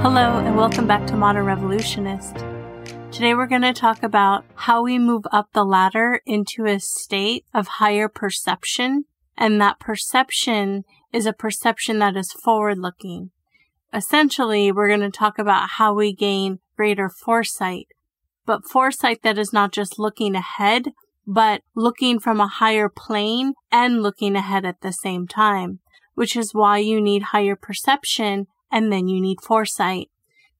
Hello, and welcome back to Modern Revolutionist. Today we're going to talk about how we move up the ladder into a state of higher perception, and that perception is a perception that is forward looking. Essentially, we're going to talk about how we gain greater foresight, but foresight that is not just looking ahead, but looking from a higher plane and looking ahead at the same time, which is why you need higher perception and then you need foresight.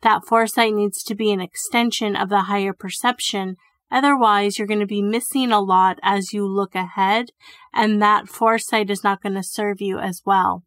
That foresight needs to be an extension of the higher perception. Otherwise, you're going to be missing a lot as you look ahead, and that foresight is not going to serve you as well.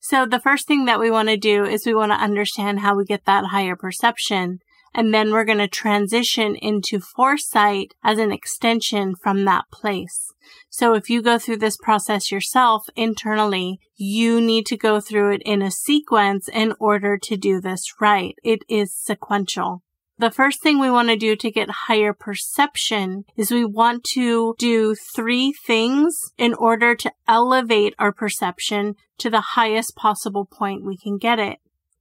So the first thing that we want to do is we want to understand how we get that higher perception. And then we're going to transition into foresight as an extension from that place. So if you go through this process yourself internally, you need to go through it in a sequence in order to do this right. It is sequential. The first thing we want to do to get higher perception is we want to do three things in order to elevate our perception to the highest possible point we can get it.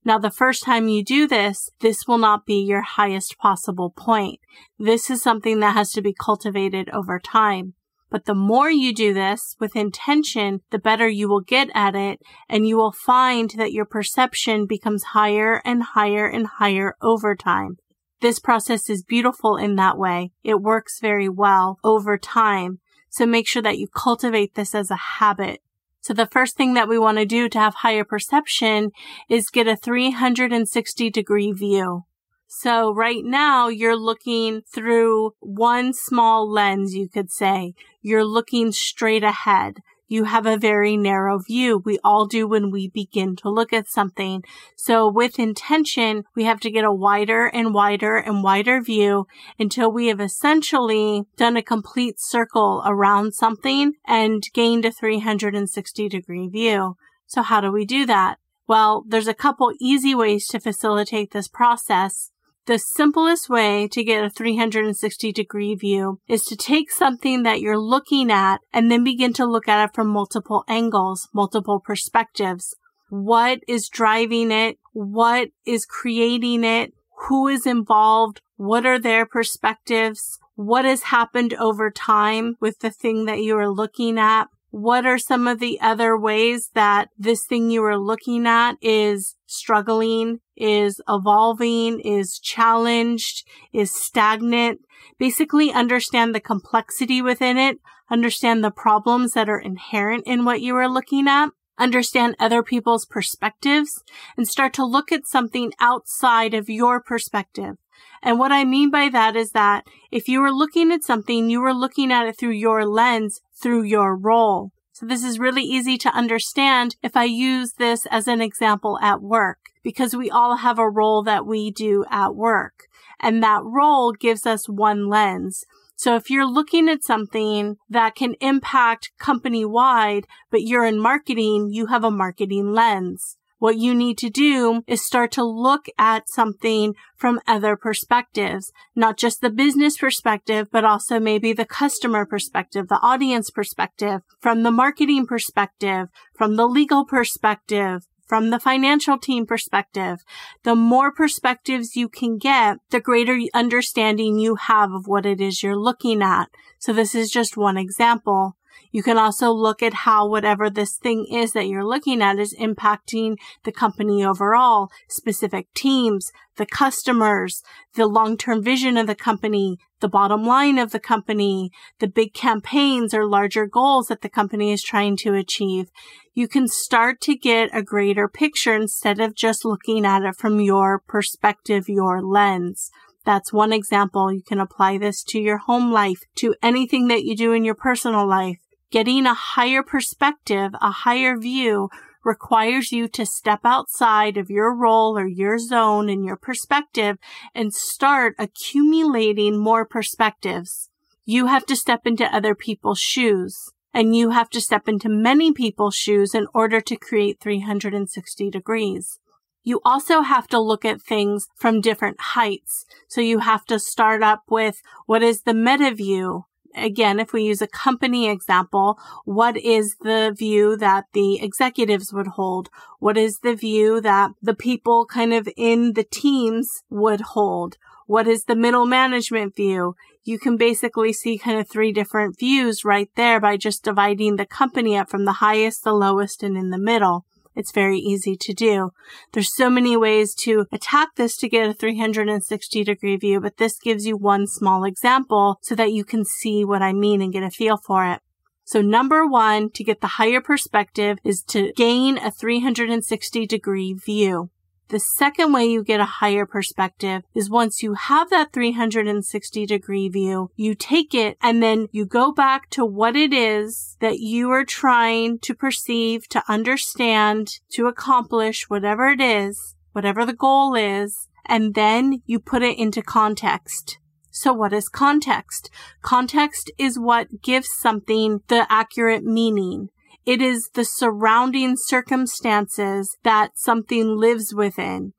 Now, the first time you do this, this will not be your highest possible point. This is something that has to be cultivated over time. But the more you do this with intention, the better you will get at it, and you will find that your perception becomes higher and higher and higher over time. This process is beautiful in that way. It works very well over time. So make sure that you cultivate this as a habit. So the first thing that we want to do to have higher perception is get a 360 degree view. So right now you're looking through one small lens, you could say. You're looking straight ahead you have a very narrow view. We all do when we begin to look at something. So with intention, we have to get a wider and wider and wider view until we have essentially done a complete circle around something and gained a 360 degree view. So how do we do that? Well, there's a couple easy ways to facilitate this process. The simplest way to get a 360 degree view is to take something that you're looking at and then begin to look at it from multiple angles, multiple perspectives. What is driving it? What is creating it? Who is involved? What are their perspectives? What has happened over time with the thing that you are looking at? What are some of the other ways that this thing you are looking at is struggling, is evolving, is challenged, is stagnant? Basically understand the complexity within it, understand the problems that are inherent in what you are looking at, understand other people's perspectives, and start to look at something outside of your perspective. And what I mean by that is that if you were looking at something, you were looking at it through your lens through your role. So this is really easy to understand if I use this as an example at work, because we all have a role that we do at work. And that role gives us one lens. So if you're looking at something that can impact company wide, but you're in marketing, you have a marketing lens. What you need to do is start to look at something from other perspectives, not just the business perspective, but also maybe the customer perspective, the audience perspective, from the marketing perspective, from the legal perspective, from the financial team perspective. The more perspectives you can get, the greater understanding you have of what it is you're looking at. So this is just one example. You can also look at how whatever this thing is that you're looking at is impacting the company overall, specific teams, the customers, the long-term vision of the company, the bottom line of the company, the big campaigns or larger goals that the company is trying to achieve. You can start to get a greater picture instead of just looking at it from your perspective, your lens. That's one example. You can apply this to your home life, to anything that you do in your personal life. Getting a higher perspective, a higher view requires you to step outside of your role or your zone and your perspective and start accumulating more perspectives. You have to step into other people's shoes and you have to step into many people's shoes in order to create 360 degrees. You also have to look at things from different heights. So you have to start up with what is the meta view? Again, if we use a company example, what is the view that the executives would hold? What is the view that the people kind of in the teams would hold? What is the middle management view? You can basically see kind of three different views right there by just dividing the company up from the highest, the lowest, and in the middle. It's very easy to do. There's so many ways to attack this to get a 360 degree view, but this gives you one small example so that you can see what I mean and get a feel for it. So number one, to get the higher perspective is to gain a 360 degree view. The second way you get a higher perspective is once you have that 360 degree view, you take it and then you go back to what it is that you are trying to perceive, to understand, to accomplish, whatever it is, whatever the goal is, and then you put it into context. So what is context? Context is what gives something the accurate meaning. It is the surrounding circumstances that something lives within.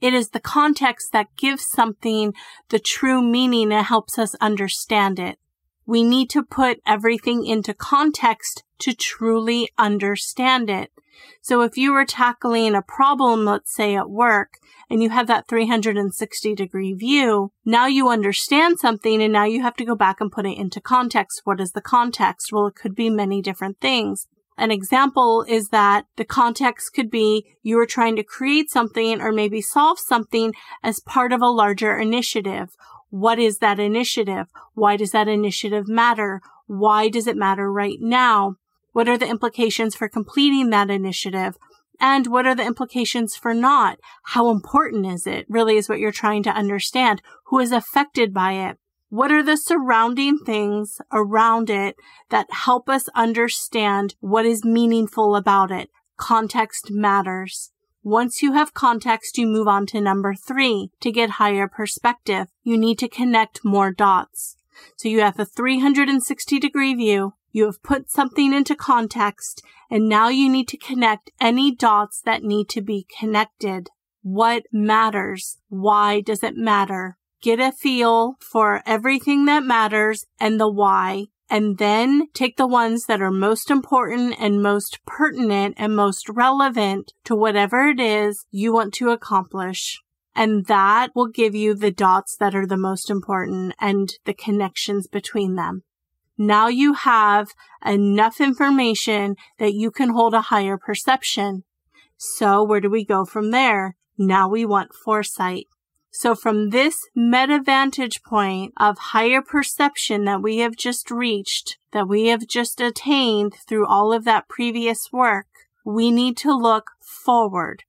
It is the context that gives something the true meaning and helps us understand it. We need to put everything into context to truly understand it. So if you were tackling a problem, let's say at work, and you have that 360 degree view, now you understand something and now you have to go back and put it into context. What is the context? Well, it could be many different things. An example is that the context could be you are trying to create something or maybe solve something as part of a larger initiative. What is that initiative? Why does that initiative matter? Why does it matter right now? What are the implications for completing that initiative? And what are the implications for not? How important is it? Really is what you're trying to understand. Who is affected by it? What are the surrounding things around it that help us understand what is meaningful about it? Context matters. Once you have context, you move on to number three. To get higher perspective, you need to connect more dots. So you have a 360 degree view. You have put something into context and now you need to connect any dots that need to be connected. What matters? Why does it matter? Get a feel for everything that matters and the why, and then take the ones that are most important and most pertinent and most relevant to whatever it is you want to accomplish. And that will give you the dots that are the most important and the connections between them. Now you have enough information that you can hold a higher perception. So where do we go from there? Now we want foresight. So from this meta vantage point of higher perception that we have just reached, that we have just attained through all of that previous work, we need to look forward.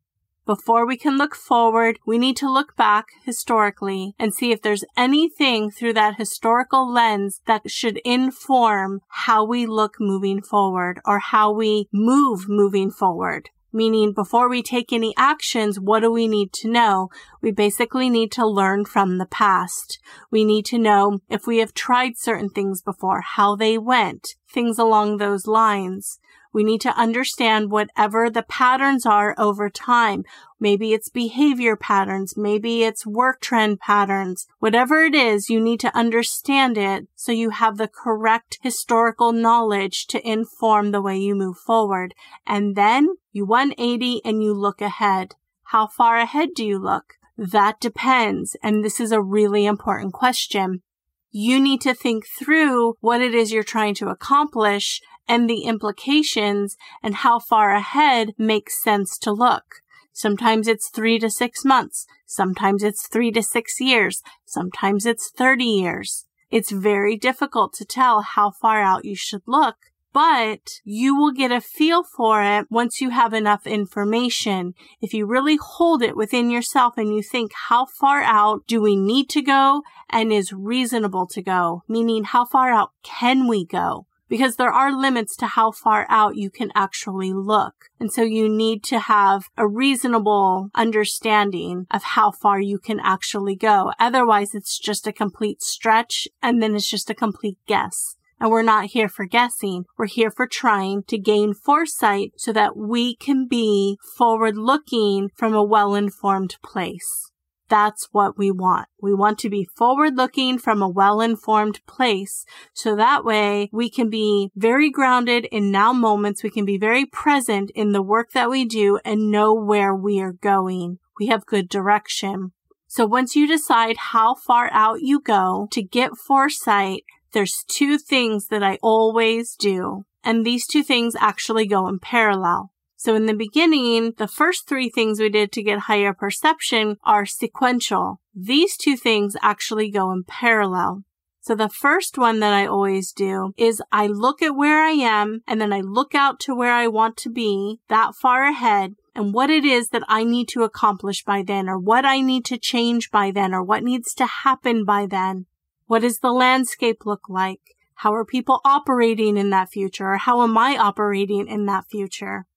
Before we can look forward, we need to look back historically and see if there's anything through that historical lens that should inform how we look moving forward or how we move moving forward meaning before we take any actions, what do we need to know? We basically need to learn from the past. We need to know if we have tried certain things before, how they went, things along those lines. We need to understand whatever the patterns are over time. Maybe it's behavior patterns. Maybe it's work trend patterns. Whatever it is, you need to understand it so you have the correct historical knowledge to inform the way you move forward. And then you 180 and you look ahead. How far ahead do you look? That depends. And this is a really important question. You need to think through what it is you're trying to accomplish and the implications and how far ahead makes sense to look. Sometimes it's three to six months. Sometimes it's three to six years. Sometimes it's 30 years. It's very difficult to tell how far out you should look, but you will get a feel for it once you have enough information. If you really hold it within yourself and you think, how far out do we need to go and is reasonable to go? Meaning, how far out can we go? Because there are limits to how far out you can actually look. And so you need to have a reasonable understanding of how far you can actually go. Otherwise, it's just a complete stretch and then it's just a complete guess. And we're not here for guessing. We're here for trying to gain foresight so that we can be forward looking from a well informed place. That's what we want. We want to be forward looking from a well informed place. So that way we can be very grounded in now moments. We can be very present in the work that we do and know where we are going. We have good direction. So once you decide how far out you go to get foresight, there's two things that I always do. And these two things actually go in parallel. So in the beginning, the first three things we did to get higher perception are sequential. These two things actually go in parallel. So the first one that I always do is I look at where I am and then I look out to where I want to be that far ahead and what it is that I need to accomplish by then or what I need to change by then or what needs to happen by then. What does the landscape look like? How are people operating in that future or how am I operating in that future?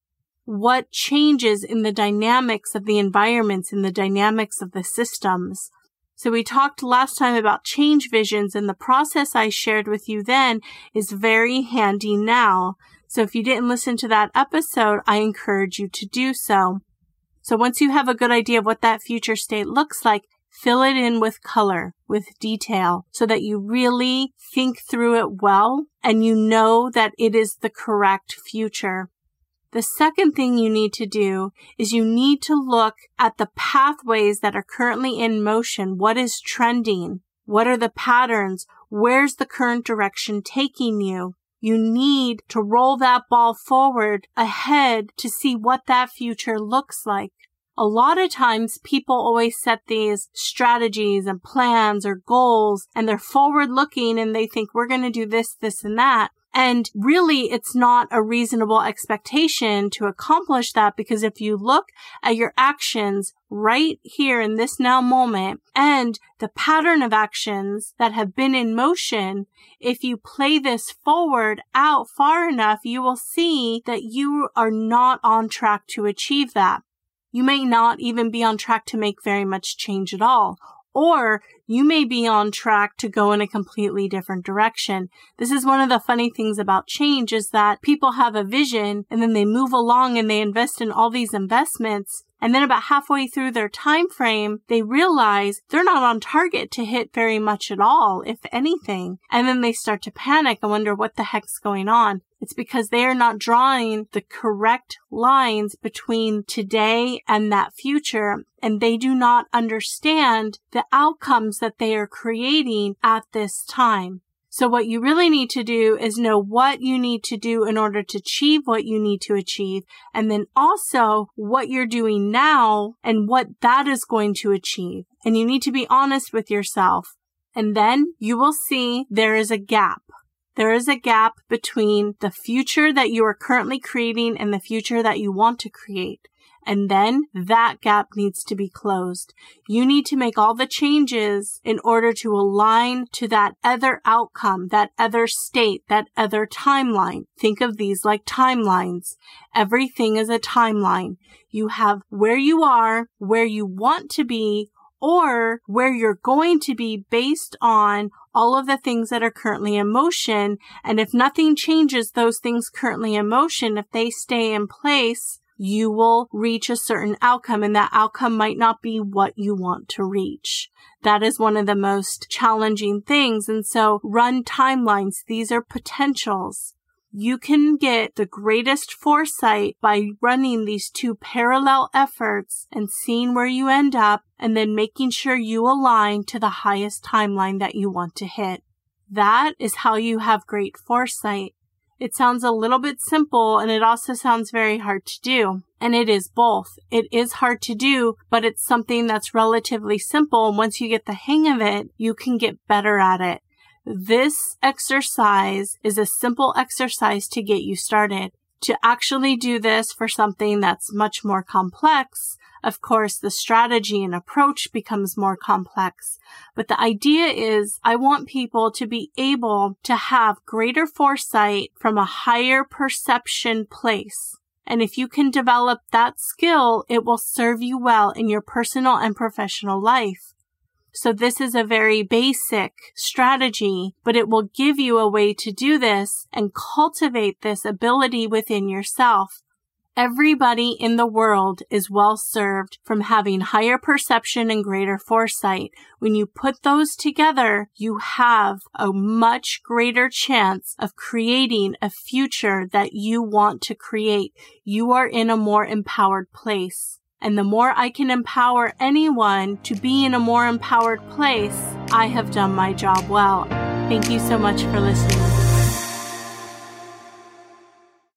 What changes in the dynamics of the environments, in the dynamics of the systems. So we talked last time about change visions and the process I shared with you then is very handy now. So if you didn't listen to that episode, I encourage you to do so. So once you have a good idea of what that future state looks like, fill it in with color, with detail, so that you really think through it well and you know that it is the correct future. The second thing you need to do is you need to look at the pathways that are currently in motion. What is trending? What are the patterns? Where's the current direction taking you? You need to roll that ball forward ahead to see what that future looks like. A lot of times people always set these strategies and plans or goals and they're forward looking and they think we're going to do this, this and that. And really, it's not a reasonable expectation to accomplish that because if you look at your actions right here in this now moment and the pattern of actions that have been in motion, if you play this forward out far enough, you will see that you are not on track to achieve that. You may not even be on track to make very much change at all or you may be on track to go in a completely different direction. This is one of the funny things about change is that people have a vision and then they move along and they invest in all these investments and then about halfway through their time frame, they realize they're not on target to hit very much at all, if anything. And then they start to panic and wonder what the heck's going on. It's because they are not drawing the correct lines between today and that future. And they do not understand the outcomes that they are creating at this time. So what you really need to do is know what you need to do in order to achieve what you need to achieve. And then also what you're doing now and what that is going to achieve. And you need to be honest with yourself. And then you will see there is a gap. There is a gap between the future that you are currently creating and the future that you want to create. And then that gap needs to be closed. You need to make all the changes in order to align to that other outcome, that other state, that other timeline. Think of these like timelines. Everything is a timeline. You have where you are, where you want to be, or where you're going to be based on all of the things that are currently in motion. And if nothing changes those things currently in motion, if they stay in place, you will reach a certain outcome and that outcome might not be what you want to reach. That is one of the most challenging things. And so run timelines. These are potentials. You can get the greatest foresight by running these two parallel efforts and seeing where you end up and then making sure you align to the highest timeline that you want to hit. That is how you have great foresight. It sounds a little bit simple and it also sounds very hard to do. And it is both. It is hard to do, but it's something that's relatively simple. And once you get the hang of it, you can get better at it. This exercise is a simple exercise to get you started. To actually do this for something that's much more complex, of course, the strategy and approach becomes more complex. But the idea is I want people to be able to have greater foresight from a higher perception place. And if you can develop that skill, it will serve you well in your personal and professional life. So this is a very basic strategy, but it will give you a way to do this and cultivate this ability within yourself Everybody in the world is well served from having higher perception and greater foresight. When you put those together, you have a much greater chance of creating a future that you want to create. You are in a more empowered place. And the more I can empower anyone to be in a more empowered place, I have done my job well. Thank you so much for listening.